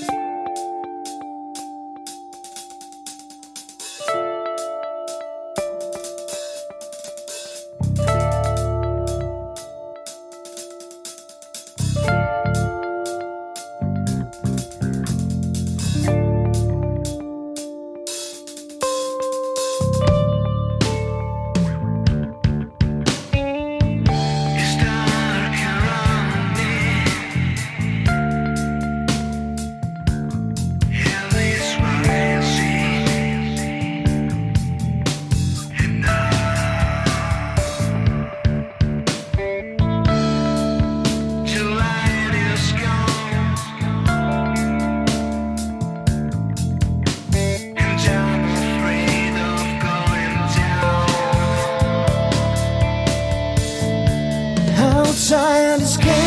Bye. child is king.